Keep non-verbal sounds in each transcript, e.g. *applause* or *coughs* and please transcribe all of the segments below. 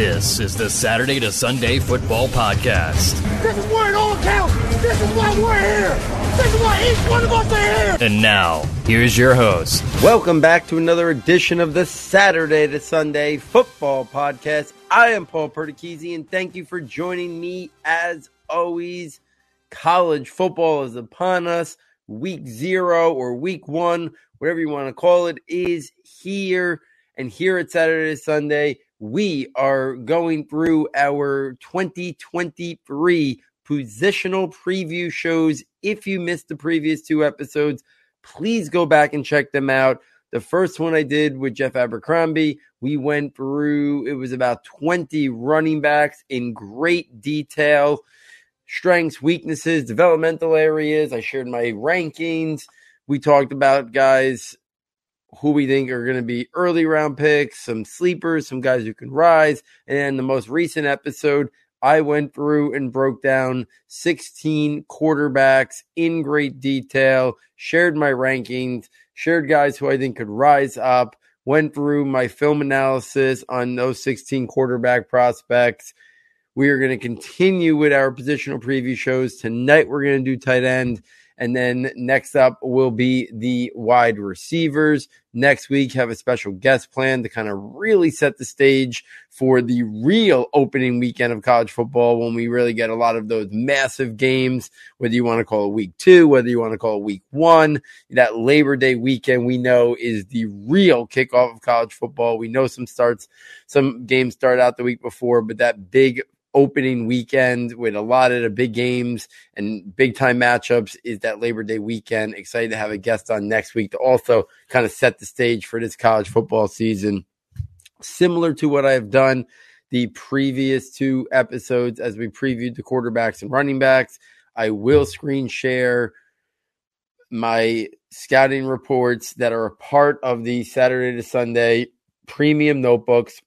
This is the Saturday to Sunday Football Podcast. This is where it all counts. This is why we're here. This is why each one of us are here. And now, here's your host. Welcome back to another edition of the Saturday to Sunday Football Podcast. I am Paul Perticchese, and thank you for joining me as always. College football is upon us. Week zero or week one, whatever you want to call it, is here. And here at Saturday to Sunday, we are going through our 2023 positional preview shows. If you missed the previous two episodes, please go back and check them out. The first one I did with Jeff Abercrombie, we went through, it was about 20 running backs in great detail strengths, weaknesses, developmental areas. I shared my rankings. We talked about guys who we think are going to be early round picks, some sleepers, some guys who can rise. And the most recent episode, I went through and broke down 16 quarterbacks in great detail, shared my rankings, shared guys who I think could rise up, went through my film analysis on those 16 quarterback prospects. We are going to continue with our positional preview shows. Tonight, we're going to do tight end. And then next up will be the wide receivers. Next week, have a special guest plan to kind of really set the stage for the real opening weekend of college football when we really get a lot of those massive games, whether you want to call it week two, whether you want to call it week one. That Labor Day weekend we know is the real kickoff of college football. We know some starts, some games start out the week before, but that big opening weekend with a lot of the big games and big time matchups is that Labor Day weekend. Excited to have a guest on next week to also kind of set the stage for this college football season. Similar to what I've done the previous two episodes as we previewed the quarterbacks and running backs, I will screen share my scouting reports that are a part of the Saturday to Sunday premium notebooks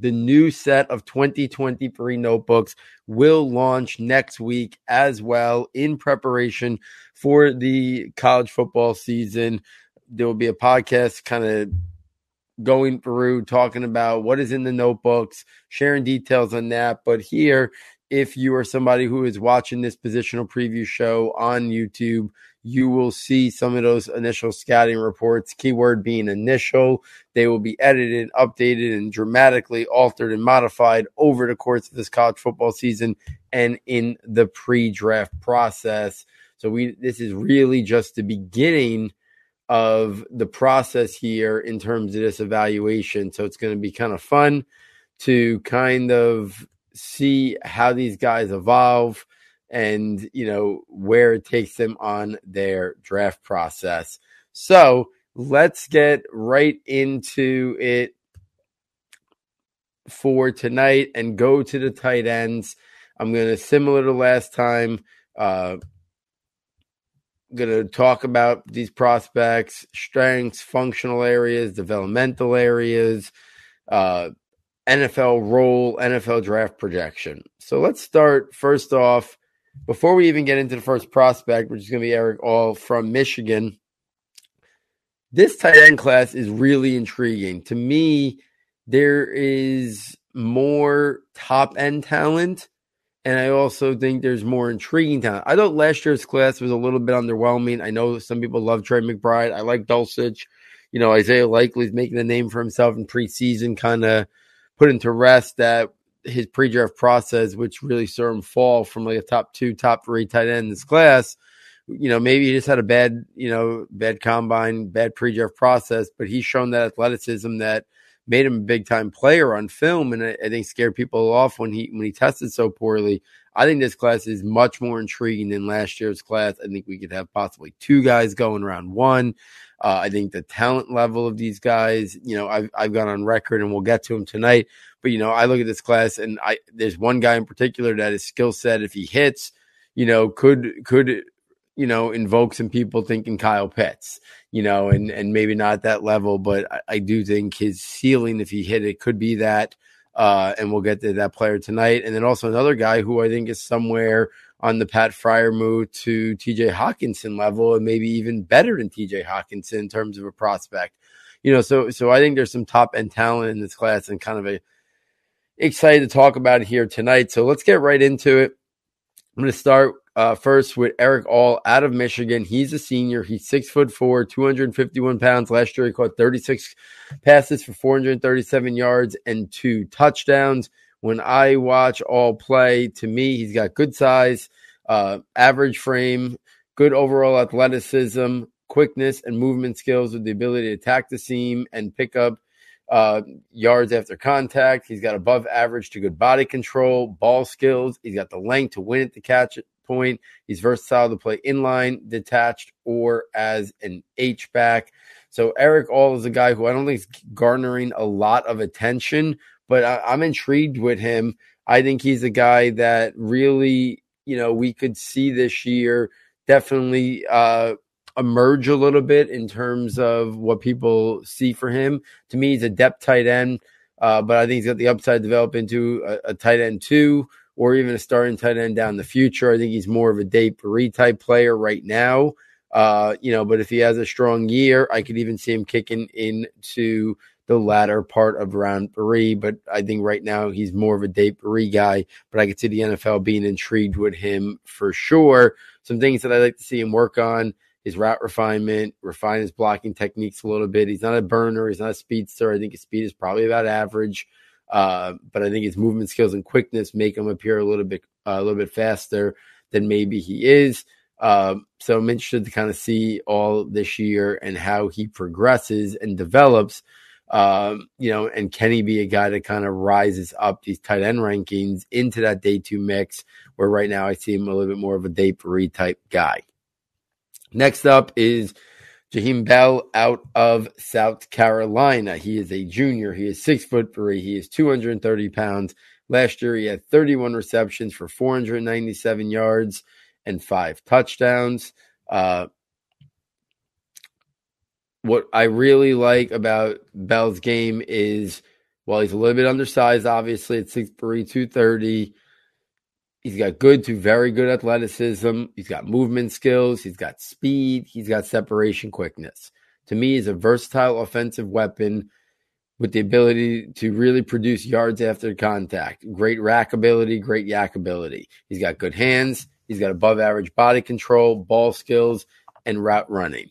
the new set of 2023 notebooks will launch next week as well in preparation for the college football season. There will be a podcast kind of going through talking about what is in the notebooks, sharing details on that. But here, if you are somebody who is watching this positional preview show on YouTube, you will see some of those initial scouting reports, keyword being initial. They will be edited, updated, and dramatically altered and modified over the course of this college football season and in the pre-draft process. So we this is really just the beginning of the process here in terms of this evaluation. So it's going to be kind of fun to kind of see how these guys evolve and you know where it takes them on their draft process. So let's get right into it for tonight and go to the tight ends. I'm going to similar to last time. Uh, going to talk about these prospects, strengths, functional areas, developmental areas, uh, NFL role, NFL draft projection. So let's start first off before we even get into the first prospect, which is going to be Erick All from Michigan, this tight end class is really intriguing. To me, there is more top end talent, and I also think there's more intriguing talent. I thought last year's class was a little bit underwhelming. I know some people love Trey McBride. I like Dulcich. You know, Isaiah Likely's making a name for himself in preseason, kind of put into rest that his pre-draft process, which really saw him fall from like a top two, top three tight end in this class. You know, maybe he just had a bad, you know, bad combine, bad pre-draft process, but he's shown that athleticism that made him a big time player on film, and I, I think scared people off when he when he tested so poorly. I think this class is much more intriguing than last year's class. I think we could have possibly two guys going around one. Uh, I think the talent level of these guys, you know, I've, I've gone on record and we'll get to him tonight. But, you know, I look at this class and I, there's one guy in particular that his skill set, if he hits, you know, could, could, you know, invoke some people thinking Kyle Pitts, you know, and, and maybe not that level, but I, I do think his ceiling, if he hit it, could be that. Uh, and we'll get to that player tonight. And then also another guy who I think is somewhere on the Pat Freiermuth to TJ Hockenson level, and maybe even better than TJ Hockenson in terms of a prospect. You know, so so I think there's some top end talent in this class, and kind of a excited to talk about it here tonight. So let's get right into it. I'm going to start uh, first with Erick All out of Michigan. He's a senior. He's six foot four, 251 pounds. Last year, he caught 36 passes for 437 yards and two touchdowns. When I watch All play, to me, he's got good size, uh, average frame, good overall athleticism, quickness, and movement skills with the ability to attack the seam and pick up uh, yards after contact. He's got above average to good body control, ball skills. He's got the length to win at the catch point. He's versatile to play inline, detached, or as an H back. So Erick All is a guy who I don't think is garnering a lot of attention, but I, I'm intrigued with him. I think he's a guy that really, you know, we could see this year definitely uh, emerge a little bit in terms of what people see for him. To me, he's a depth tight end, uh, but I think he's got the upside to develop into a, a, tight end two or even a starting tight end down the future. I think he's more of a Dave Paris type player right now. Uh, you know, but if he has a strong year, I could even see him kicking into the latter part of round three. But I think right now he's more of a Dave Paris guy. But I could see the NFL being intrigued with him for sure. Some things that I'd like to see him work on his route refinement, refine his blocking techniques a little bit. He's not a burner. He's not a speedster. I think his speed is probably about average. Uh, but I think his movement skills and quickness make him appear a little bit uh, a little bit faster than maybe he is. Uh, so I'm interested to kind of see all this year and how he progresses and develops. Um, you know, and can he be a guy that kind of rises up these tight end rankings into that day two mix? Where right now I see him a little bit more of a day three type guy. Next up is Jaheim Bell out of South Carolina. He is a junior. He is six foot three. He is 230 pounds. Last year, he had 31 receptions for 497 yards and five touchdowns. Uh, what I really like about Bell's game is while he's a little bit undersized, obviously at 6'3, 230, He's got good to very good athleticism. He's got movement skills. He's got speed. He's got separation quickness. To me, he's a versatile offensive weapon with the ability to really produce yards after contact. Great rack ability, great YAC ability. He's got good hands. He's got above average body control, ball skills, and route running.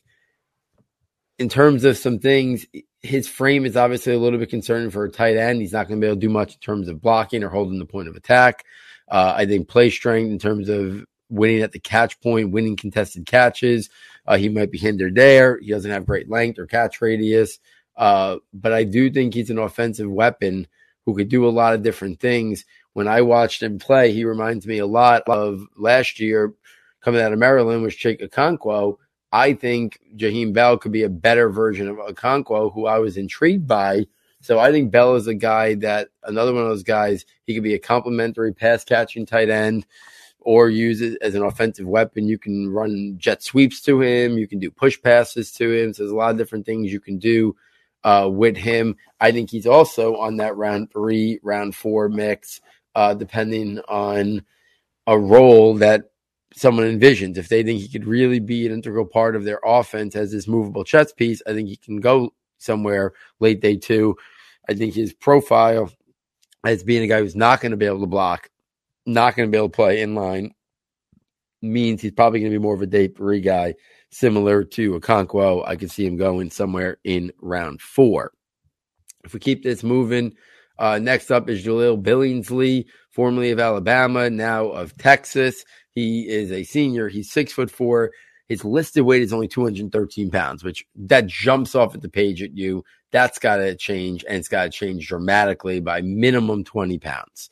In terms of some things, his frame is obviously a little bit concerning for a tight end. He's not going to be able to do much in terms of blocking or holding the point of attack. Uh, I think play strength in terms of winning at the catch point, winning contested catches. Uh, he might be hindered there. He doesn't have great length or catch radius. Uh, but I do think he's an offensive weapon who could do a lot of different things. When I watched him play, he reminds me a lot of last year coming out of Maryland with Chig Okonkwo. I think Jaheim Bell could be a better version of Okonkwo, who I was intrigued by so I think Bell is a guy that another one of those guys. He could be a complementary pass catching tight end, or use it as an offensive weapon. You can run jet sweeps to him. You can do push passes to him. So there's a lot of different things you can do uh, with him. I think he's also on that round three, round four mix, uh, depending on a role that someone envisions. If they think he could really be an integral part of their offense as this movable chess piece, I think he can go somewhere late day two. I think his profile as being a guy who's not going to be able to block, not going to be able to play in line, means he's probably going to be more of a day three guy, similar to Okonkwo. I could see him going somewhere in round four. If we keep this moving, uh, next up is Jaleel Billingsley, formerly of Alabama, now of Texas. He is a senior. He's six foot four. His listed weight is only 213 pounds, which that jumps off at the page at you. That's got to change, and it's got to change dramatically by minimum 20 pounds.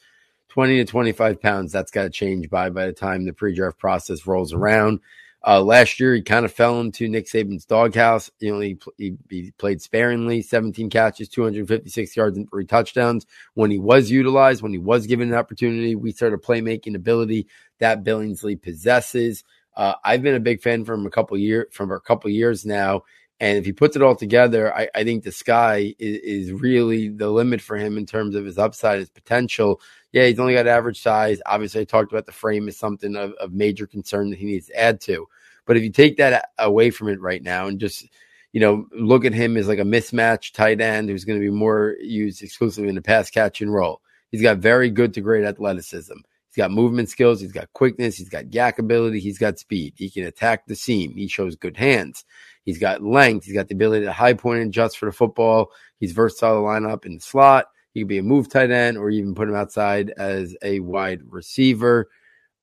20 to 25 pounds, that's got to change by by the time the pre-draft process rolls around. Uh, last year, he kind of fell into Nick Saban's doghouse. He, he, he, played sparingly, 17 catches, 256 yards, and three touchdowns. When he was utilized, when he was given an opportunity, we started playmaking ability that Billingsley possesses. Uh, I've been a big fan from a couple year from a couple years now, and if he puts it all together, I, I think the sky is, is, really the limit for him in terms of his upside, his potential. Yeah, he's only got average size. Obviously, I talked about the frame is something of, of major concern that he needs to add to. But if you take that away from it right now and just you know, look at him as like a mismatch tight end who's going to be more used exclusively in the pass catching role. He's got very good to great athleticism. He's got movement skills. He's got quickness. He's got YAC ability. He's got speed. He can attack the seam. He shows good hands. He's got length. He's got the ability to high point and adjust for the football. He's versatile to line in the slot. He could be a move tight end or even put him outside as a wide receiver.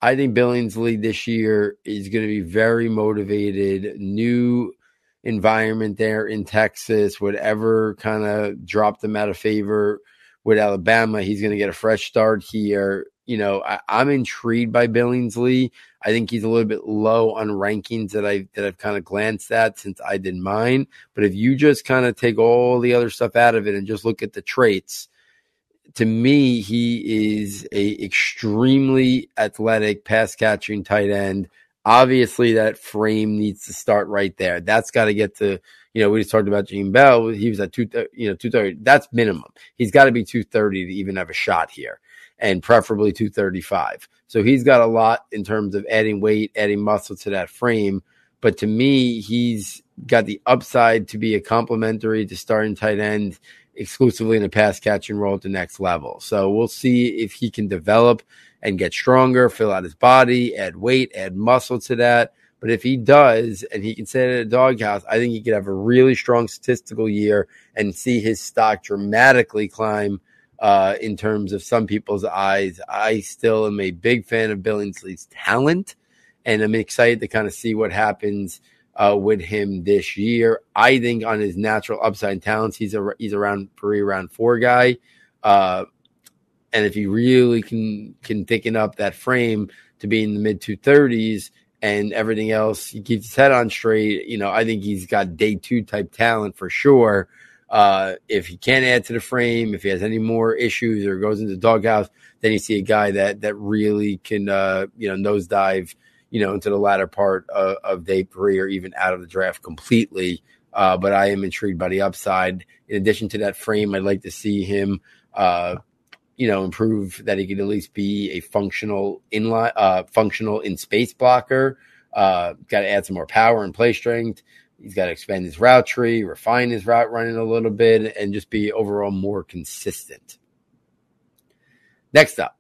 I think Billingsley this year is going to be very motivated. New environment there in Texas, whatever kind of dropped him out of favor with Alabama, he's going to get a fresh start here. You know, I, am intrigued by Billingsley. I think he's a little bit low on rankings that I that I've kind of glanced at since I did mine. But if you just kind of take all the other stuff out of it and just look at the traits, to me, he is a extremely athletic pass catching tight end. Obviously, that frame needs to start right there. That's got to get to, you know, we just talked about Gene Bell. He was at two, uh, you know, 230. That's minimum. He's got to be 230 to even have a shot here and preferably 235. So he's got a lot in terms of adding weight, adding muscle to that frame. But to me, he's got the upside to be a complementary to starting tight end exclusively in a pass catching role at the next level. So we'll see if he can develop and get stronger, fill out his body, add weight, add muscle to that. But if he does and he can sit in a doghouse, I think he could have a really strong statistical year and see his stock dramatically climb uh, in terms of some people's eyes. I still am a big fan of Billingsley's talent, and I'm excited to kind of see what happens uh, with him this year. I think on his natural upside talents, he's a he's around three round four guy. Uh, and if he really can can thicken up that frame to be in the mid two thirties and everything else, he keeps his head on straight. You know, I think he's got day two type talent for sure. Uh, if he can't add to the frame, if he has any more issues or goes into the doghouse, then you see a guy that that really can uh, you know nosedive you know, into the latter part of, of day three or even out of the draft completely. Uh, but I am intrigued by the upside. In addition to that frame, I'd like to see him, uh, you know, improve that he could at least be a functional inline, uh, functional in space blocker. Uh, got to add some more power and play strength. He's got to expand his route tree, refine his route running a little bit, and just be overall more consistent. Next up,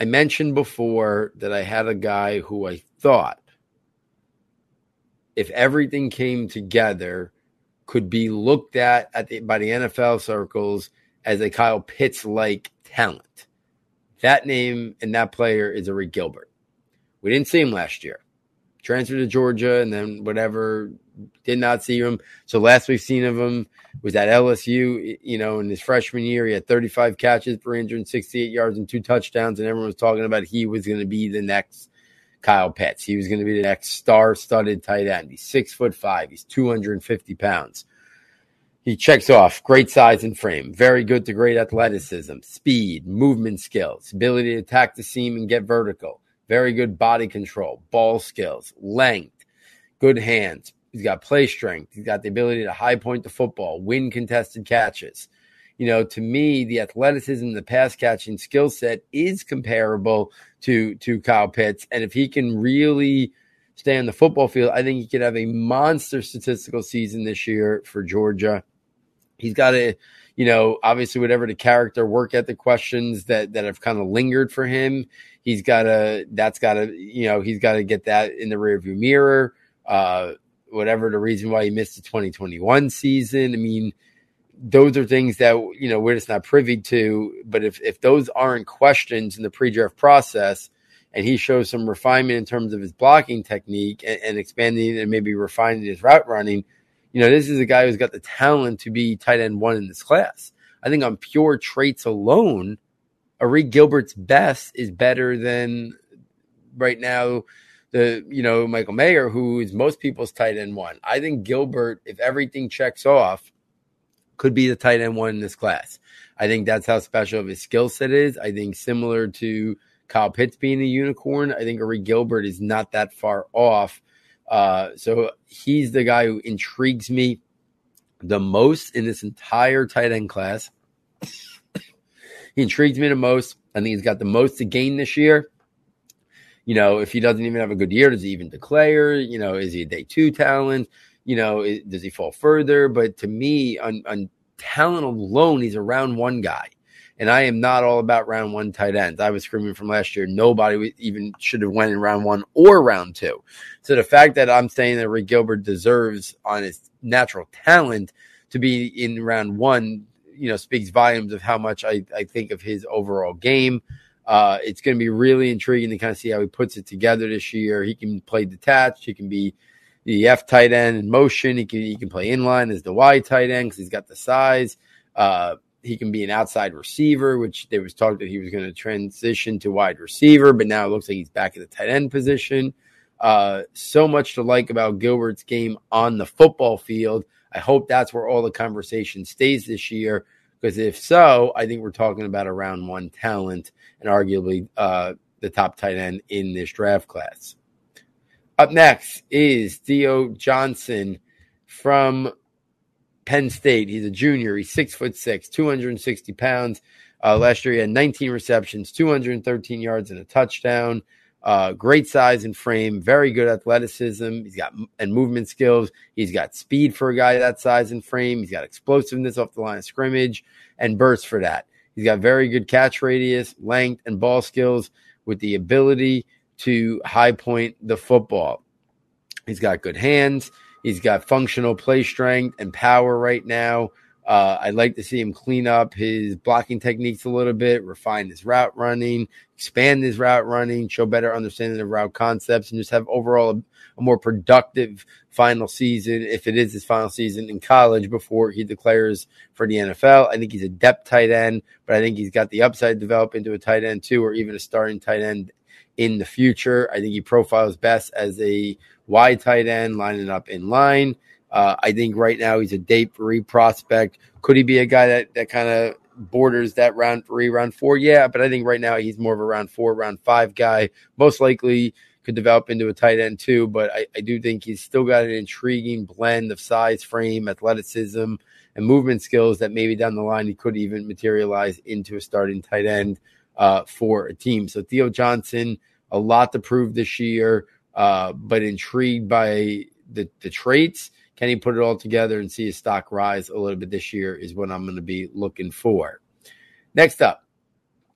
I mentioned before that I had a guy who I thought, if everything came together, could be looked at, at the, by the NFL circles as a Kyle Pitts like talent. That name and that player is Arik Gilbert. We didn't see him last year. Transferred to Georgia and then whatever, did not see him. So last we've seen of him was at LSU, you know, in his freshman year. He had 35 catches, 368 yards, and two touchdowns. And everyone was talking about he was going to be the next Kyle Pitts. He was going to be the next star-studded tight end. He's six foot five. He's 250 pounds. He checks off great size and frame, very good to great athleticism, speed, movement skills, ability to attack the seam and get vertical, very good body control, ball skills, length, good hands. He's got play strength. He's got the ability to high point the football, win contested catches you know, to me, the athleticism, the pass catching skill set is comparable to to Kyle Pitts, and if he can really stay on the football field, I think he could have a monster statistical season this year for Georgia. He's got to, you know, obviously whatever the character work ethic questions that that have kind of lingered for him, he's got to. That's got to, you know, he's got to get that in the rearview mirror. Uh, whatever the reason why he missed the 2021 season, I mean those are things that you know we're just not privy to. But if if those aren't questions in the pre-draft process, and he shows some refinement in terms of his blocking technique and, and, expanding and maybe refining his route running, you know, this is a guy who's got the talent to be tight end one in this class. I think on pure traits alone, Arik Gilbert's best is better than right now the you know Michael Mayer, who is most people's tight end one. I think Gilbert, if everything checks off, could be the tight end one in this class. I think that's how special of his skill set is. I think similar to Kyle Pitts being a unicorn, I think Arik Gilbert is not that far off. Uh, so he's the guy who intrigues me the most in this entire tight end class. *coughs* he intrigues me the most. I think he's got the most to gain this year. You know, if he doesn't even have a good year, does he even declare? You know, is he a day two talent? you know, does he fall further? But to me, on, on talent alone, he's a round one guy. And I am not all about round one tight ends. I was screaming from last year. Nobody even should have went in round one or round two. So the fact that I'm saying that Arik Gilbert deserves on his natural talent to be in round one, you know, speaks volumes of how much I, I think of his overall game. Uh, it's going to be really intriguing to kind of see how he puts it together this year. He can play detached. He can be the F tight end in motion. He can he can play inline as the Y tight end because he's got the size. Uh, he can be an outside receiver, which there was talk that he was going to transition to wide receiver, but now it looks like he's back at the tight end position. Uh, so much to like about Gilbert's game on the football field. I hope that's where all the conversation stays this year. Because if so, I think we're talking about a round one talent and arguably uh, the top tight end in this draft class. Up next is Theo Johnson from Penn State. He's a junior. He's six foot six, 260 pounds. Uh, last year, he had 19 receptions, 213 yards, and a touchdown. Uh, great size and frame, very good athleticism. He's got and movement skills. He's got speed for a guy that size and frame. He's got explosiveness off the line of scrimmage and burst for that. He's got very good catch radius, length, and ball skills with the ability to high point the football. He's got good hands. He's got functional play strength and power right now. Uh, I'd like to see him clean up his blocking techniques a little bit, refine his route running, expand his route running, show better understanding of route concepts, and just have overall a, a, more productive final season, if it is his final season in college before he declares for the NFL. I think he's a depth tight end, but I think he's got the upside to develop into a tight end too, or even a starting tight end in the future. I think he profiles best as a wide tight end, lining up in line. Uh, I think right now he's a day three prospect. Could he be a guy that, that kind of borders that round three, round four? Yeah, but I think right now he's more of a round four, round five guy. Most likely could develop into a tight end too, but I, I do think he's still got an intriguing blend of size, frame, athleticism, and movement skills that maybe down the line he could even materialize into a starting tight end uh, for a team. So Theo Johnson, a lot to prove this year, uh, but intrigued by the, the traits can he put it all together and see his stock rise a little bit this year? Is what I'm going to be looking for. Next up,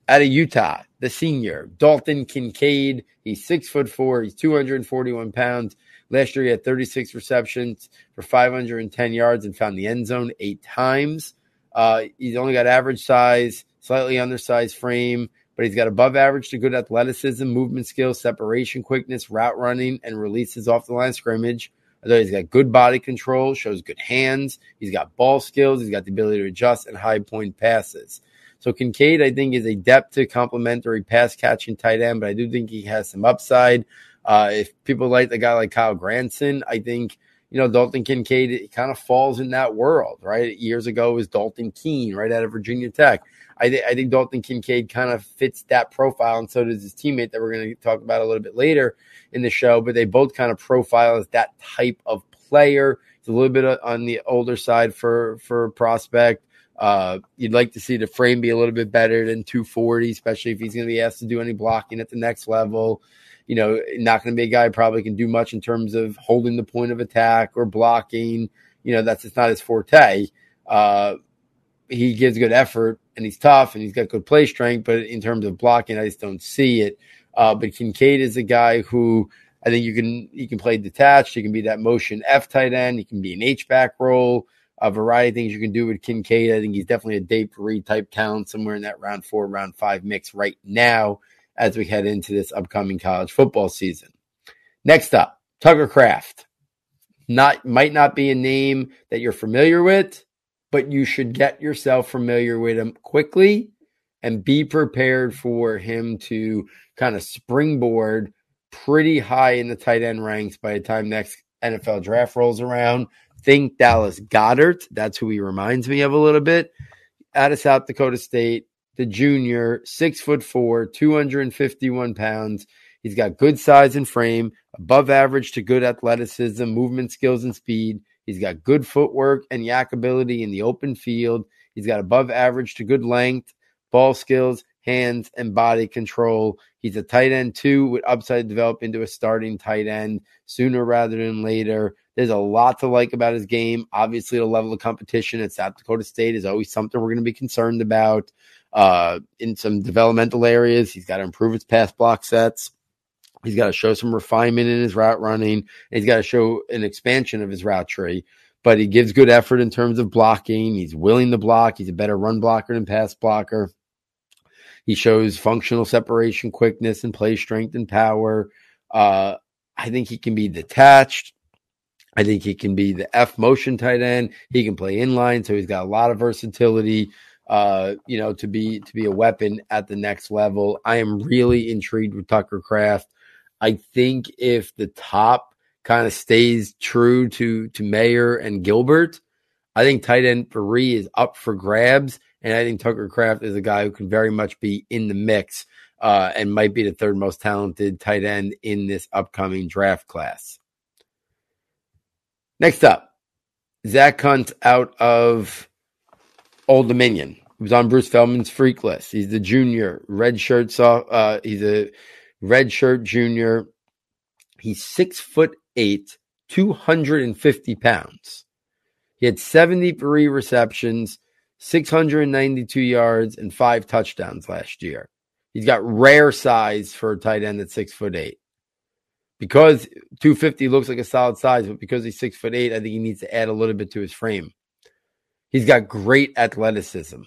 out of Utah, the senior Dalton Kincaid. He's six foot four. He's 241 pounds. Last year, he had 36 receptions for 510 yards and found the end zone eight times. Uh, he's only got average size, slightly undersized frame, but he's got above average to good athleticism, movement skills, separation quickness, route running, and releases off the line scrimmage. Although he's got good body control, shows good hands, he's got ball skills, he's got the ability to adjust and high point passes. So Kincaid, I think, is a depth to complementary pass catching tight end, but I do think he has some upside. Uh, if people like the guy like Kyle Granson, I think you know Dalton Kincaid kind of falls in that world. Right, years ago was Dalton Keene, right out of Virginia Tech. I, th- I think Dalton Kincaid kind of fits that profile, and so does his teammate that we're going to talk about a little bit later in the show. But they both kind of profile as that type of player. It's a little bit on the older side for for prospect. Uh, you'd like to see the frame be a little bit better than 240, especially if he's going to be asked to do any blocking at the next level. You know, not going to be a guy probably can do much in terms of holding the point of attack or blocking. You know, that's it's not his forte. Uh, he gives good effort and he's tough and he's got good play strength, but in terms of blocking, I just don't see it. Uh, but Kincaid is a guy who I think you can he can play detached. He can be that motion F tight end. He can be an H back role. A variety of things you can do with Kincaid. I think he's definitely a day three type talent, somewhere in that round four, round five mix right now as we head into this upcoming college football season. Next up, Tucker Kraft. Not might not be a name that you're familiar with, but you should get yourself familiar with him quickly and be prepared for him to kind of springboard pretty high in the tight end ranks by the time next NFL draft rolls around. Think Dallas Goedert. That's who he reminds me of a little bit. Out of South Dakota State, the junior, six foot four, 251 pounds. He's got good size and frame, above average to good athleticism, movement skills, and speed. He's got good footwork and YAC ability in the open field. He's got above average to good length, ball skills, hands, and body control. He's a tight end too, with upside to develop into a starting tight end sooner rather than later. There's a lot to like about his game. Obviously, the level of competition at South Dakota State is always something we're going to be concerned about. Uh, in some developmental areas, he's got to improve his pass block sets. He's got to show some refinement in his route running. he's got to show an expansion of his route tree. But he gives good effort in terms of blocking. He's willing to block. He's a better run blocker than pass blocker. He shows functional separation, quickness, and play strength and power. Uh, I think he can be detached. I think he can be the F motion tight end. He can play inline, so he's got a lot of versatility. Uh, you know, to be to be a weapon at the next level. I am really intrigued with Tucker Kraft. I think if the top kind of stays true to to Mayer and Gilbert, I think tight end three is up for grabs, and I think Tucker Kraft is a guy who can very much be in the mix uh, and might be the third most talented tight end in this upcoming draft class. Next up, Zack Kuntz out of Old Dominion. He was on Bruce Feldman's freak list. He's the junior, red shirt. Uh, he's a red shirt junior. He's six foot eight, 250 pounds. He had 73 receptions, 692 yards, and five touchdowns last year. He's got rare size for a tight end at six foot eight because 250 looks like a solid size, but because he's six foot eight, I think he needs to add a little bit to his frame. He's got great athleticism,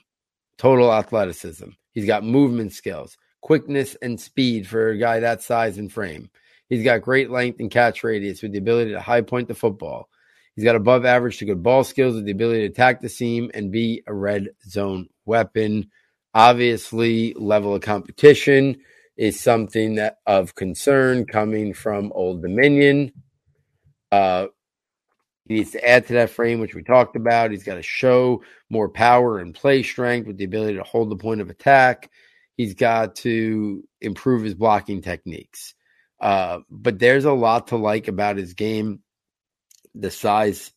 total athleticism. He's got movement skills, quickness, and speed for a guy that size and frame. He's got great length and catch radius with the ability to high point the football. He's got above average to good ball skills with the ability to attack the seam and be a red zone weapon. Obviously, level of competition is something that of concern coming from Old Dominion. Uh, he needs to add to that frame, which we talked about. He's got to show more power and play strength with the ability to hold the point of attack. He's got to improve his blocking techniques. Uh, but there's a lot to like about his game. The size,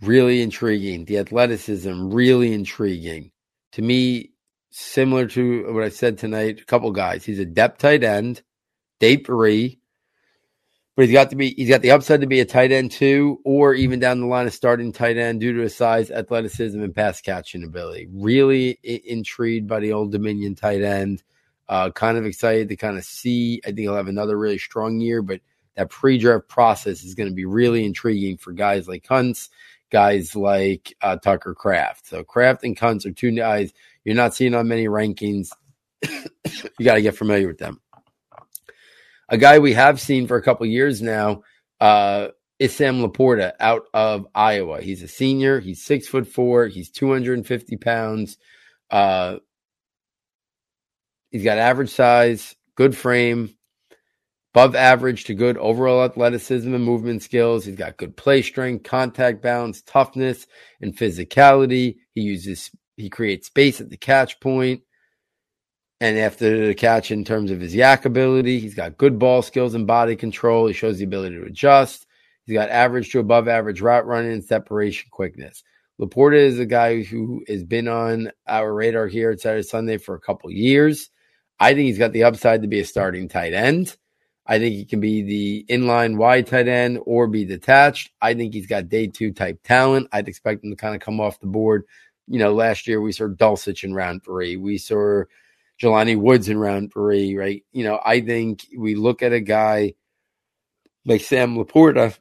really intriguing. The athleticism, really intriguing. To me, similar to what I said tonight. A couple guys. He's a depth tight end, day three, but he's got to be he's got the upside to be a tight end too, or even down the line of starting tight end due to his size, athleticism, and pass catching ability. Really I- intrigued by the old Dominion tight end. Uh, kind of excited to kind of see. I think he'll have another really strong year, but that pre-draft process is going to be really intriguing for guys like Kuntz, guys like uh, Tucker Kraft. So Kraft and Kuntz are two guys you're not seeing on many rankings. *coughs* you got to get familiar with them. A guy we have seen for a couple years now uh, is Sam LaPorta out of Iowa. He's a senior. He's six foot four. He's 250 pounds. Uh, he's got average size, good frame, above average to good overall athleticism and movement skills. He's got good play strength, contact balance, toughness, and physicality. He uses he creates space at the catch point. And after the catch, in terms of his YAC ability, he's got good ball skills and body control. He shows the ability to adjust. He's got average to above average route running and separation quickness. LaPorta is a guy who has been on our radar here at Saturday Sunday for a couple years. I think he's got the upside to be a starting tight end. I think he can be the inline wide tight end or be detached. I think he's got day two type talent. I'd expect him to kind of come off the board you know, last year we saw Dulcich in round three. We saw Jelani Woods in round three, right? You know, I think we look at a guy like Sam LaPorta,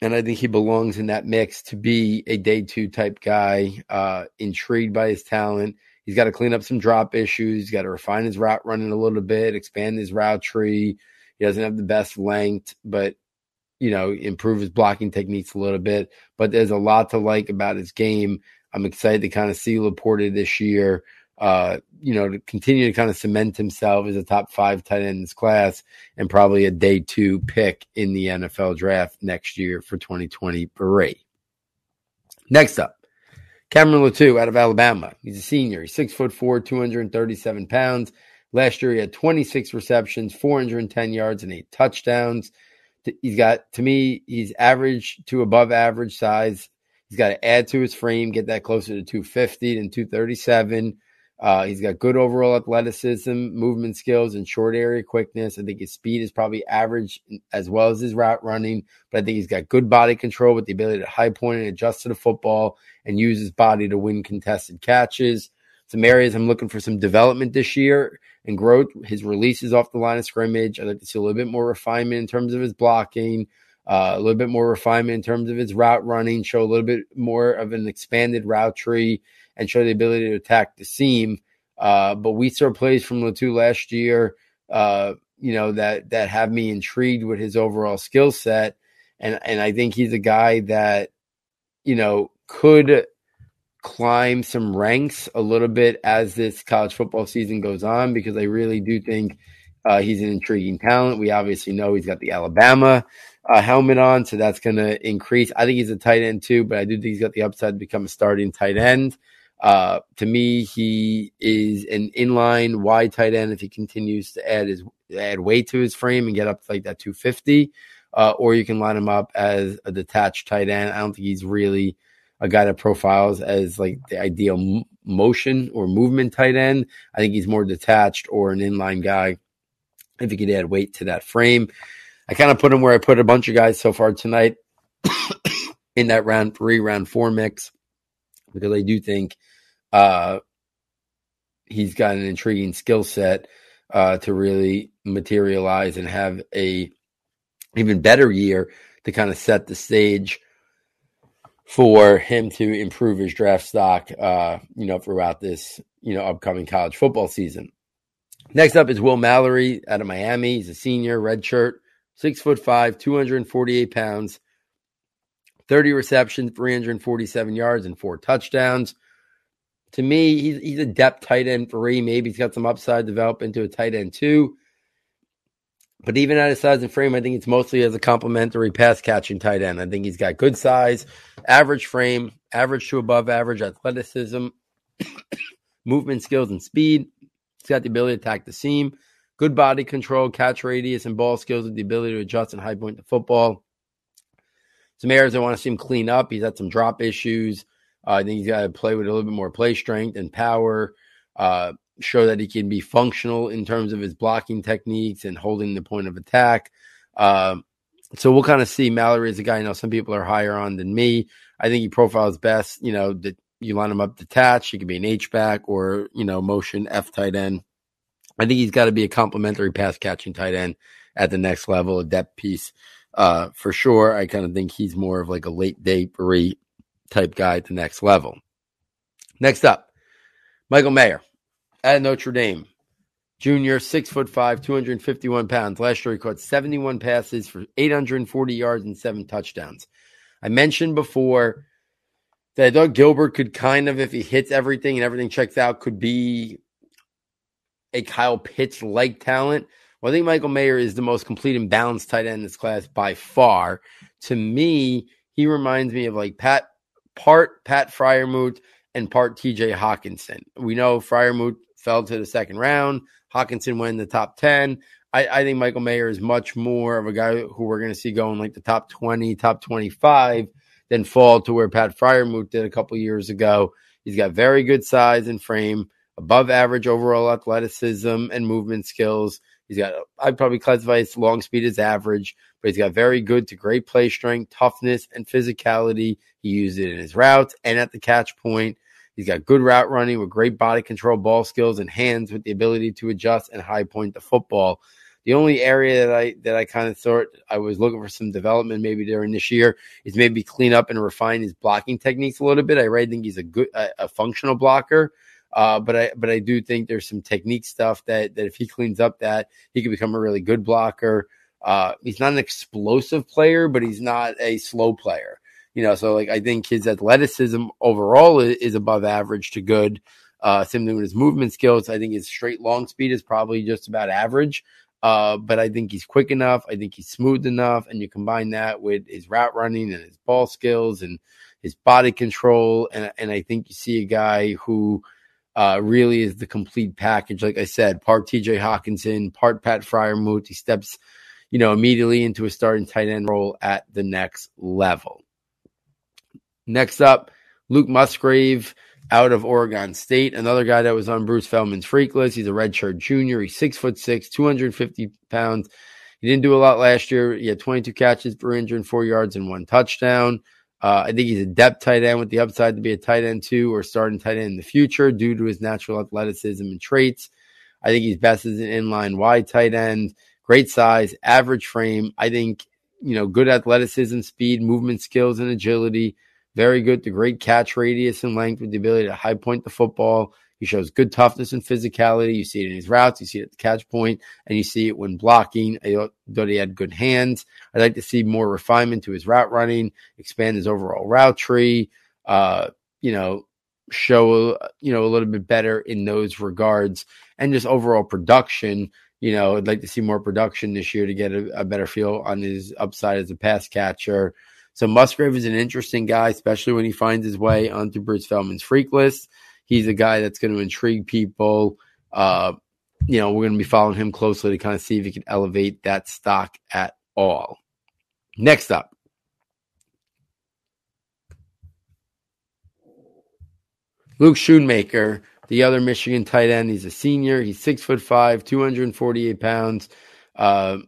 and I think he belongs in that mix to be a day two type guy, uh, intrigued by his talent. He's got to clean up some drop issues. He's got to refine his route running a little bit, expand his route tree. He doesn't have the best length, but you know, improve his blocking techniques a little bit. But there's a lot to like about his game. I'm excited to kind of see LaPorta this year. Uh, you know, to continue to kind of cement himself as a top five tight end in this class and probably a day two pick in the NFL draft next year for 2023. Next up, Cameron Latu out of Alabama. He's a senior. He's six foot four, 237 pounds. Last year, he had 26 receptions, 410 yards, and eight touchdowns. He's got, to me, he's average to above average size He's got to add to his frame, get that closer to 250 than 237. Uh, he's got good overall athleticism, movement skills, and short area quickness. I think his speed is probably average as well as his route running, but I think he's got good body control with the ability to high point and adjust to the football and use his body to win contested catches. Some areas I'm looking for some development this year and growth. His releases off the line of scrimmage. I'd like to see a little bit more refinement in terms of his blocking, uh, a little bit more refinement in terms of his route running, show a little bit more of an expanded route tree and show the ability to attack the seam. Uh, but we saw plays from Latu last year, uh, you know, that that have me intrigued with his overall skill set. And and I think he's a guy that, you know, could climb some ranks a little bit as this college football season goes on because I really do think uh, he's an intriguing talent. We obviously know he's got the Alabama uh, helmet on, so that's going to increase. I think he's a tight end too, but I do think he's got the upside to become a starting tight end. Uh, to me, he is an inline wide tight end if he continues to add his add weight to his frame and get up to like that 250. Uh, or you can line him up as a detached tight end. I don't think he's really a guy that profiles as like the ideal m- motion or movement tight end. I think he's more detached or an inline guy if he could add weight to that frame. I kind of put him where I put a bunch of guys so far tonight *coughs* in that round three, round four mix because I do think uh, he's got an intriguing skill set uh, to really materialize and have a even better year to kind of set the stage for him to improve his draft stock, uh, you know, throughout this, you know, upcoming college football season. Next up is Will Mallory out of Miami. He's a senior, red shirt, six foot five, 248 pounds, 30 receptions, 347 yards, and four touchdowns. To me, he's, he's a depth tight end three. Maybe he's got some upside develop into a tight end two. But even at his size and frame, I think it's mostly as a complementary pass catching tight end. I think he's got good size, average frame, average to above average athleticism, *coughs* movement skills, and speed. He's got the ability to attack the seam, good body control, catch radius, and ball skills with the ability to adjust and high point the football. Some areas I want to see him clean up. He's had some drop issues. Uh, I think he's got to play with a little bit more play strength and power. Uh, show that he can be functional in terms of his blocking techniques and holding the point of attack. Uh, so we'll kind of see. Mallory is a guy I know some people are higher on than me. I think he profiles best. You know that you line him up detached. He could be an H back or you know motion F tight end. I think he's got to be a complementary pass catching tight end at the next level, a depth piece uh, for sure. I kind of think he's more of like a late day three type guy at the next level. Next up, Michael Mayer at Notre Dame. Junior, six foot five, 251 pounds. Last year, he caught 71 passes for 840 yards and seven touchdowns. I mentioned before that I thought Gilbert could kind of, if he hits everything and everything checks out, could be a Kyle Pitts like talent. Well, I think Michael Mayer is the most complete and balanced tight end in this class by far. To me, he reminds me of like Pat, part Pat Freiermuth and part TJ Hockenson. We know Freiermuth fell to the second round. Hockenson went in the top 10. I, I think Michael Mayer is much more of a guy who we're going to see going like the top 20, top 25 than fall to where Pat Freiermuth did a couple years ago. He's got very good size and frame, above average overall athleticism and movement skills. He's got, I'd probably classify his long speed as average, but he's got very good to great play strength, toughness, and physicality. He used it in his routes and at the catch point. He's got good route running with great body control, ball skills, and hands with the ability to adjust and high point the football. The only area that I that I kind of thought I was looking for some development maybe during this year is maybe clean up and refine his blocking techniques a little bit. I really think he's a good a, a functional blocker. Uh, but I but I do think there's some technique stuff that that if he cleans up that he could become a really good blocker. Uh, he's not an explosive player, but he's not a slow player. You know, so like I think his athleticism overall is, is above average to good. Uh, same thing with his movement skills. I think his straight long speed is probably just about average. Uh, but I think he's quick enough. I think he's smooth enough. And you combine that with his route running and his ball skills and his body control. And, and I think you see a guy who uh, really is the complete package. Like I said, part TJ Hockenson, part Pat Freiermuth. He steps, you know, immediately into a starting tight end role at the next level. Next up, Luke Musgrave out of Oregon State. Another guy that was on Bruce Feldman's freak list. He's a redshirt junior. He's six foot six, 250 pounds. He didn't do a lot last year. He had 22 catches for 104 yards and one touchdown. Uh, I think he's a depth tight end with the upside to be a tight end too, or starting tight end in the future due to his natural athleticism and traits. I think he's best as an inline wide tight end. Great size, average frame. I think you know good athleticism, speed, movement skills, and agility. Very good to great catch radius and length with the ability to high point the football. Shows good toughness and physicality. You see it in his routes, you see it at the catch point, and you see it when blocking. I thought he had good hands. I'd like to see more refinement to his route running, expand his overall route tree, uh, you know, show, you know, a little bit better in those regards and just overall production. You know, I'd like to see more production this year to get a, a better feel on his upside as a pass catcher. So Musgrave is an interesting guy, especially when he finds his way onto Bruce Feldman's freak list. He's a guy that's going to intrigue people. Uh, you know, we're going to be following him closely to kind of see if he can elevate that stock at all. Next up, Luke Schoonmaker, the other Michigan tight end. He's a senior. He's six foot five, 248 pounds. Uh,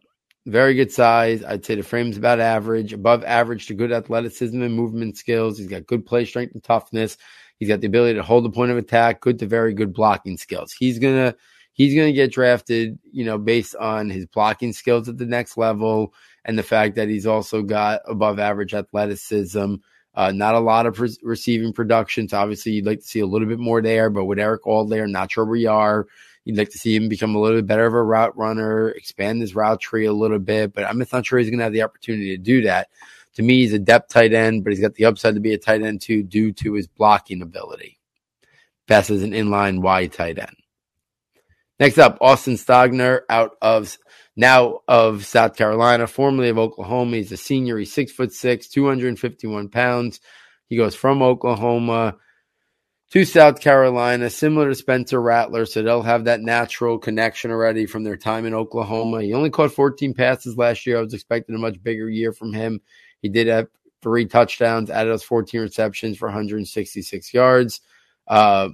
very good size. I'd say the frame's about average, above average to good athleticism and movement skills. He's got good play strength and toughness. He's got the ability to hold the point of attack, good to very good blocking skills. He's gonna he's gonna get drafted, you know, based on his blocking skills at the next level and the fact that he's also got above average athleticism. Uh, not a lot of pre- receiving production. So obviously, you'd like to see a little bit more there. But with Erick All there, not sure where you are. You'd like to see him become a little bit better of a route runner, expand his route tree a little bit, but I'm just not sure he's going to have the opportunity to do that. To me, he's a depth tight end, but he's got the upside to be a tight end too due to his blocking ability. As an inline wide tight end. Next up, Austin Stogner out of now of South Carolina, formerly of Oklahoma. He's a senior. He's six foot six, 251 pounds. He goes from Oklahoma to South Carolina, similar to Spencer Rattler. So they'll have that natural connection already from their time in Oklahoma. He only caught 14 passes last year. I was expecting a much bigger year from him. He did have three touchdowns added those 14 receptions for 166 yards. Uh,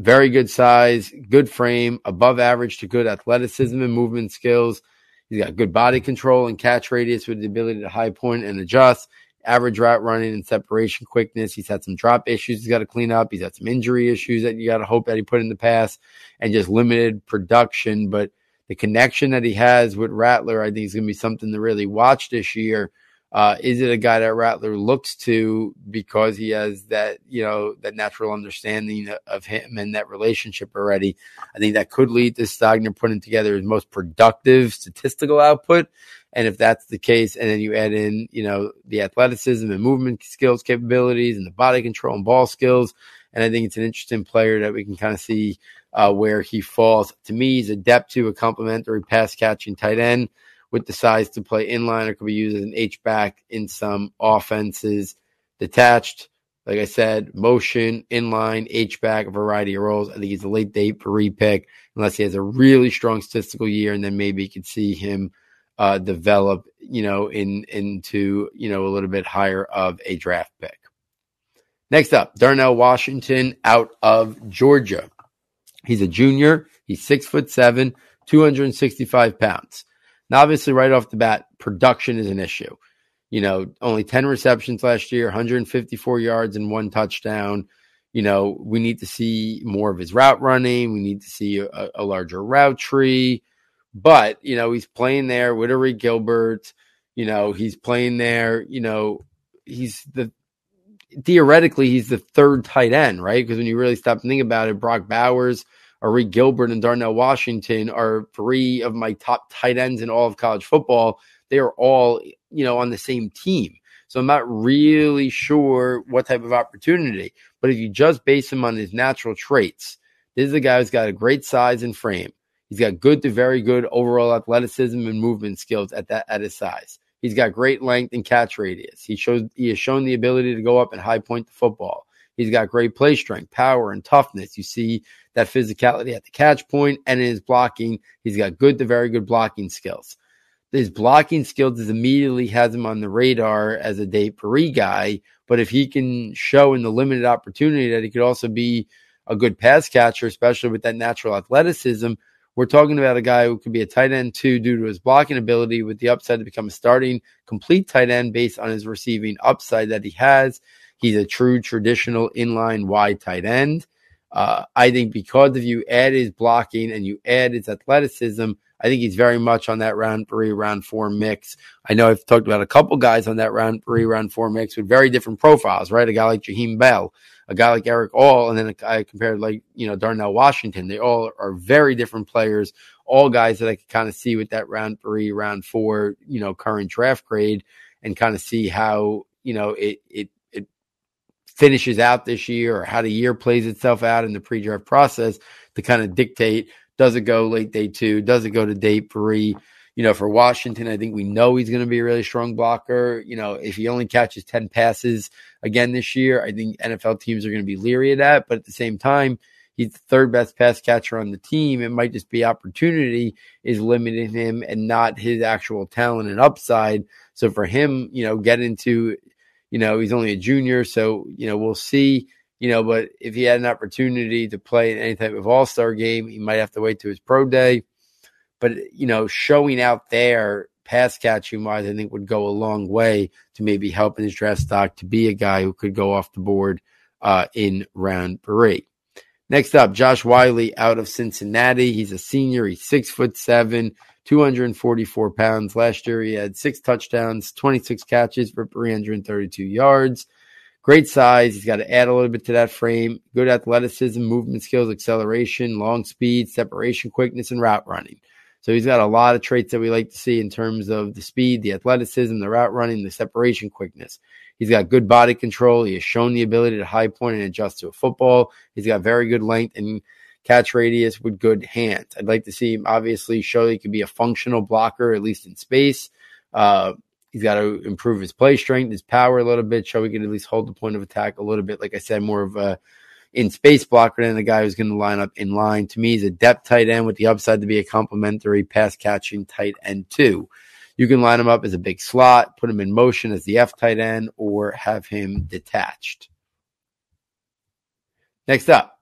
very good size, good frame, above average to good athleticism and movement skills. He's got good body control and catch radius with the ability to high point and adjust average route running and separation quickness. He's had some drop issues he's got to clean up. He's had some injury issues that you got to hope that he put in the past and just limited production. But the connection that he has with Rattler, I think is going to be something to really watch this year. Uh, is it a guy that Rattler looks to because he has that, you know, that natural understanding of him and that relationship already? I think that could lead to Stogner putting together his most productive statistical output and if that's the case, and then you add in, you know, the athleticism and movement skills capabilities and the body control and ball skills, and I think it's an interesting player that we can kind of see uh, where he falls. To me, he's adept to a complementary pass catching tight end with the size to play inline or could be used as an H back in some offenses. Detached, like I said, motion, inline, H back, a variety of roles. I think he's a late date for repick unless he has a really strong statistical year, and then maybe you could see him uh, develop, you know, in into you know a little bit higher of a draft pick. Next up, Darnell Washington out of Georgia. He's a junior. He's six foot seven, 265 pounds. Now, obviously, right off the bat, production is an issue. You know, only 10 receptions last year, 154 yards and one touchdown. You know, we need to see more of his route running. We need to see a, a larger route tree. But, you know, he's playing there with Arik Gilbert. You know, he's playing there, you know, he's the theoretically he's the third tight end, right? Because when you really stop and think about it, Brock Bowers, Arik Gilbert, and Darnell Washington are three of my top tight ends in all of college football. They are all, you know, on the same team. So I'm not really sure what type of opportunity. But if you just base him on his natural traits, this is a guy who's got a great size and frame. He's got good to very good overall athleticism and movement skills at that at his size. He's got great length and catch radius. He shows he has shown the ability to go up and high point the football. He's got great play strength, power, and toughness. You see that physicality at the catch point and in his blocking. He's got good to very good blocking skills. his blocking skills immediately has him on the radar as a day Perry guy. But if he can show in the limited opportunity that he could also be a good pass catcher, especially with that natural athleticism, we're talking about a guy who could be a tight end too due to his blocking ability with the upside to become a starting complete tight end based on his receiving upside that he has. He's a true traditional inline wide tight end. Uh, I think because if you add his blocking and you add his athleticism, I think he's very much on that round three, round four mix. I know I've talked about a couple guys on that round three, round four mix with very different profiles, right? A guy like Jaheim Bell, a guy like Erick All, and then a guy compared like, you know, Darnell Washington. They all are very different players, all guys that I could kind of see with that round three, round four, you know, current draft grade and kind of see how, you know, it, it, it finishes out this year or how the year plays itself out in the pre-draft process to kind of dictate does it go late day two? Does it go to day three? You know, for Washington, I think we know he's going to be a really strong blocker. You know, if he only catches 10 passes again this year, I think NFL teams are going to be leery of that. But at the same time, he's the third best pass catcher on the team. It might just be opportunity is limiting him and not his actual talent and upside. So for him, you know, get into, you know, he's only a junior. So, you know, we'll see you know, but if he had an opportunity to play in any type of all star game, he might have to wait to his pro day. But, you know, showing out there, pass catching wise, I think would go a long way to maybe helping his draft stock to be a guy who could go off the board uh, in round three. Next up, Josh Whyle out of Cincinnati. He's a senior. He's six foot seven, 244 pounds. Last year, he had six touchdowns, 26 catches for 332 yards. Great size. He's got to add a little bit to that frame. Good athleticism, movement skills, acceleration, long speed, separation quickness, and route running. So he's got a lot of traits that we like to see in terms of the speed, the athleticism, the route running, the separation quickness. He's got good body control. He has shown the ability to high point and adjust to a football. He's got very good length and catch radius with good hands. I'd like to see him obviously show he could be a functional blocker, at least in space. Uh, He's got to improve his play strength, his power a little bit, so he can at least hold the point of attack a little bit. Like I said, more of a in space blocker than the guy who's going to line up in line. To me, he's a depth tight end with the upside to be a complementary pass catching tight end too. You can line him up as a big slot, put him in motion as the F tight end, or have him detached. Next up,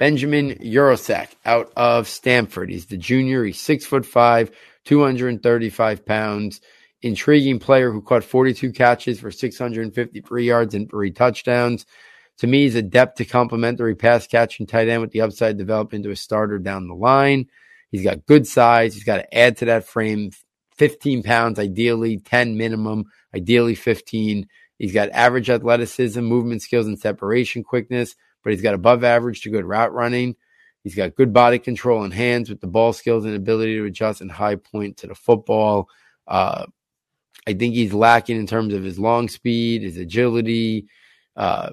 Benjamin Yurosek out of Stanford. He's the junior. He's six foot five, 235 pounds intriguing player who caught 42 catches for 653 yards and three touchdowns. To me, he's a depth to complementary pass catching tight end with the upside to develop into a starter down the line. He's got good size. He's got to add to that frame 15 pounds, ideally 10 minimum, ideally 15. He's got average athleticism, movement skills, and separation quickness, but he's got above average to good route running. He's got good body control and hands with the ball skills and ability to adjust and high point to the football. Uh, I think he's lacking in terms of his long speed, his agility. Uh,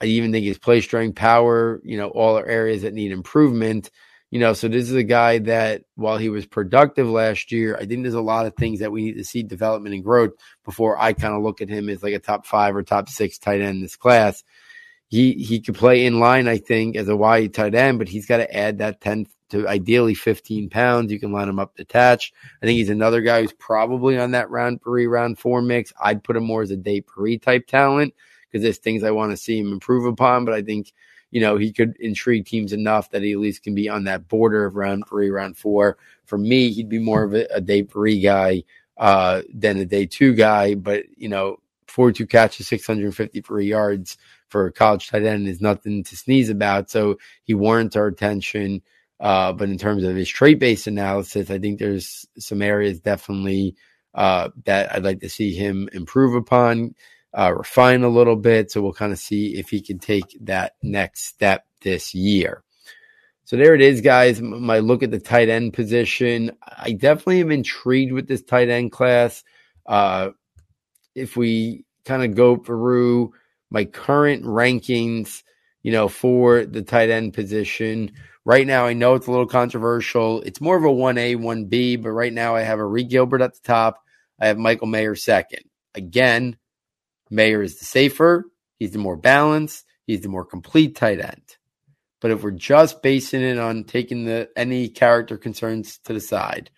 I even think his play strength, power, you know, all are areas that need improvement. You know, so this is a guy that while he was productive last year, I think there's a lot of things that we need to see development and growth before I kind of look at him as like a top five or top six tight end in this class. He he could play in line, I think, as a wide tight end, but he's got to add that 10, to ideally 15 pounds. You can line him up detached. I think he's another guy who's probably on that round three, round four mix. I'd put him more as a day Perry type talent because there's things I want to see him improve upon. But I think, you know, he could intrigue teams enough that he at least can be on that border of round three, round four. For me, he'd be more of a, a day three guy uh, than a day two guy. But, you know, 42 catches, 653 yards for a college tight end is nothing to sneeze about. So he warrants our attention. Uh, but in terms of his trait based analysis, I think there's some areas definitely uh, that I'd like to see him improve upon, uh, refine a little bit. So we'll kind of see if he can take that next step this year. So there it is, guys. My look at the tight end position. I definitely am intrigued with this tight end class. Uh, if we kind of go through my current rankings, you know, for the tight end position, Right now, I know it's a little controversial. It's more of a 1A, 1B, but right now I have Arik Gilbert at the top. I have Michael Mayer second. Again, Mayer is the safer. He's the more balanced. He's the more complete tight end. But if we're just basing it on taking the any character concerns to the side,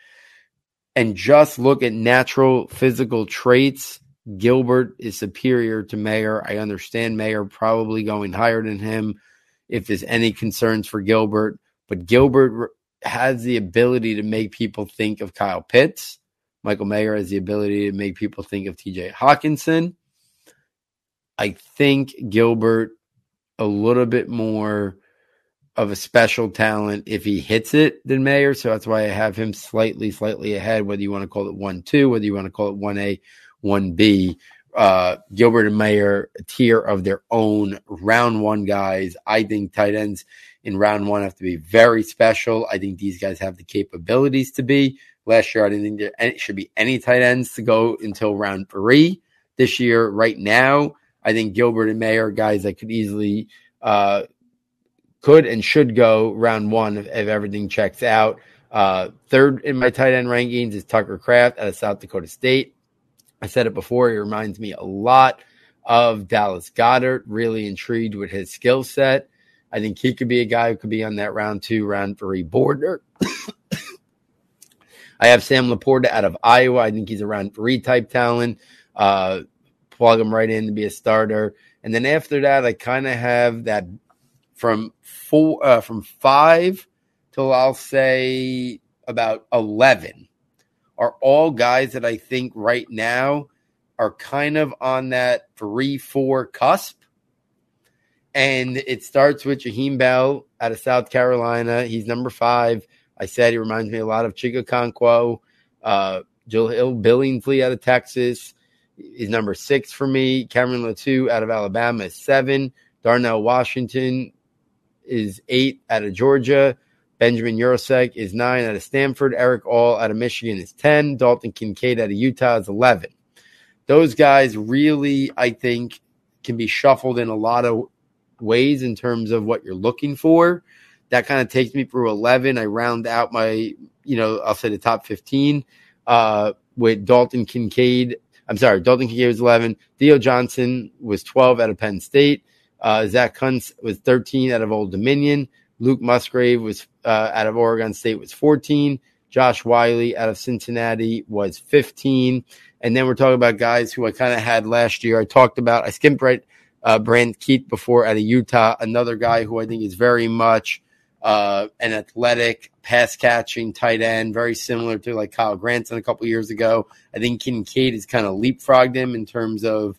and just look at natural physical traits, Gilbert is superior to Mayer. I understand Mayer probably going higher than him if there's any concerns for Gilbert, but Gilbert has the ability to make people think of Kyle Pitts. Michael Mayer has the ability to make people think of TJ Hockenson. I think Gilbert a little bit more of a special talent if he hits it than Mayer. So that's why I have him slightly, slightly ahead, whether you want to call it 1 2, whether you want to call it 1A, 1B. Uh, Gilbert and Mayer, a tier of their own round one guys. I think tight ends in round one have to be very special. I think these guys have the capabilities to be. Last year, I didn't think there should be any tight ends to go until round three. This year, right now, I think Gilbert and Mayer guys that could easily uh, could and should go round one if, if everything checks out. Uh, third in my tight end rankings is Tucker Kraft out of South Dakota State. I said it before, he reminds me a lot of Dallas Goedert. Really intrigued with his skill set. I think he could be a guy who could be on that round two, round three border. *coughs* I have Sam LaPorta out of Iowa. I think he's a round three type talent. Uh, plug him right in to be a starter. And then after that, I kind of have that from four, uh, from five till I'll say about 11 are all guys that I think right now are kind of on that three, four cusp. And it starts with Jaheim Bell out of South Carolina. He's number five. I said he reminds me a lot of Chig Okonkwo. Uh, Jahleel Billingsley out of Texas is number six for me. Cameron Latu out of Alabama is seven. Darnell Washington is eight out of Georgia. Benjamin Yurosek is nine out of Stanford. Erick All out of Michigan is 10. Dalton Kincaid out of Utah is 11. Those guys really, I think, can be shuffled in a lot of ways in terms of what you're looking for. That kind of takes me through 11. I round out my, you know, I'll say the top 15 uh, with Dalton Kincaid. I'm sorry, Dalton Kincaid was 11. Theo Johnson was 12 out of Penn State. Uh, Zack Kuntz was 13 out of Old Dominion. Luke Musgrave was uh, out of Oregon State was 14. Josh Whyle out of Cincinnati was 15. And then we're talking about guys who I kind of had last year. I talked about, I skimmed right uh, Brant Kuithe before out of Utah, another guy who I think is very much uh, an athletic pass catching tight end, very similar to like Kylen Granson a couple years ago. I think Kincaid has kind of leapfrogged him in terms of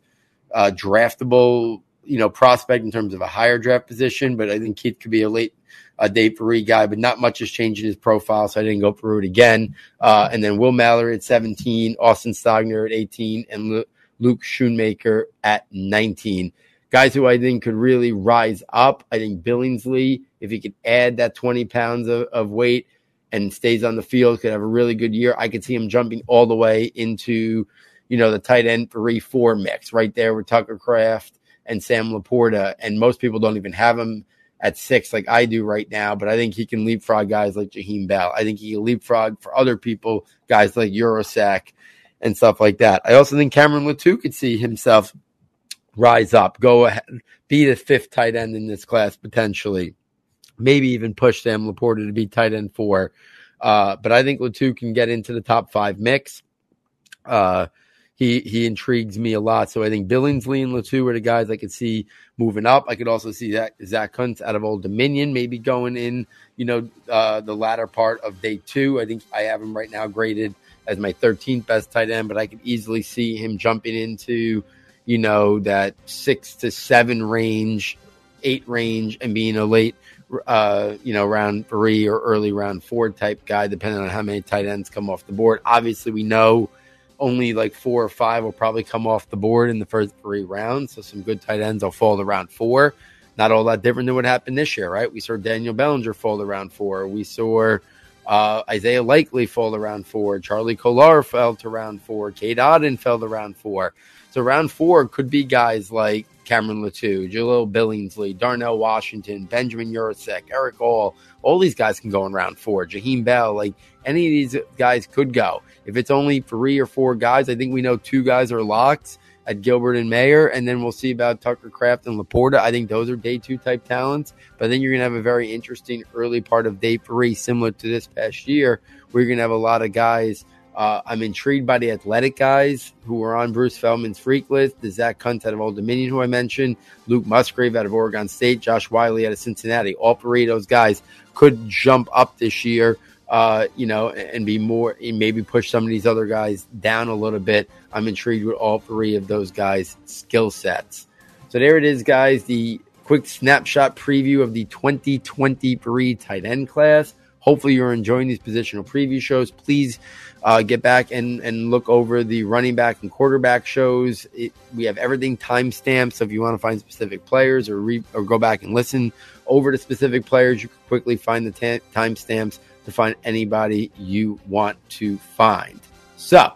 uh, draftable, you know, prospect in terms of a higher draft position. But I think Kuithe could be a late a day three guy, but not much has changed in his profile, so I didn't go through it again. Uh, and then Will Mallory at 17, Austin Stogner at 18, and Luke Schoonmaker at 19. Guys who I think could really rise up. I think Billingsley, if he could add that 20 pounds of, of weight and stays on the field, could have a really good year. I could see him jumping all the way into, you know, the tight end three, four mix right there with Tucker Kraft and Sam LaPorta. And most people don't even have him at six like I do right now, but I think he can leapfrog guys like Jaheim Bell. I think he can leapfrog for other people, guys like Yurosek and stuff like that. I also think Cameron Latu could see himself rise up, go ahead, be the fifth tight end in this class potentially. Maybe even push Sam LaPorta to be tight end four. Uh, but I think Latu can get into the top five mix. Uh, he he intrigues me a lot. So I think Billingsley and Latu are the guys I could see moving up. I could also see that Zack Kuntz out of Old Dominion maybe going in, you know, uh, the latter part of day two. I think I have him right now graded as my 13th best tight end, but I could easily see him jumping into, you know, that six to seven range, eight range, and being a late, uh, you know, round three or early round four type guy, depending on how many tight ends come off the board. Obviously, we know only like four or five will probably come off the board in the first three rounds. So some good tight ends will fall to round four. Not all that different than what happened this year, right? We saw Daniel Bellinger fall to round four. We saw uh, Isaiah Likely fall to round four. Charlie Kolar fell to round four. Cade Otton fell to round four. So round four could be guys like Cameron Latu, Jahleel Billingsley, Darnell Washington, Benjamin Yurosek, Erick All. All these guys can go in round four. Jaheim Bell, like any of these guys could go. If it's only three or four guys, I think we know two guys are locked at Gilbert and Mayer, and then we'll see about Tucker Kraft and LaPorta. I think those are day two type talents. But then you're going to have a very interesting early part of day three, similar to this past year, where you're going to have a lot of guys Uh, I'm intrigued by the athletic guys who are on Bruce Feldman's freak list. The Zack Kuntz out of Old Dominion, who I mentioned, Luke Musgrave out of Oregon State, Josh Whyle out of Cincinnati. All three of those guys could jump up this year, uh, you know, and be more, and maybe push some of these other guys down a little bit. I'm intrigued with all three of those guys' skill sets. So there it is, guys. The quick snapshot preview of the 2023 tight end class. Hopefully, you're enjoying these positional preview shows. Please uh, get back and, and look over the running back and quarterback shows. It, we have everything timestamped. So if you want to find specific players or, re, or go back and listen over to specific players, you can quickly find the ta- timestamps to find anybody you want to find. So,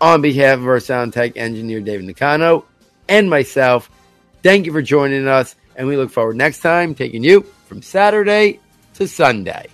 on behalf of our sound tech engineer, David Nicano, and myself, thank you for joining us. And we look forward next time taking you from Saturday to Sunday.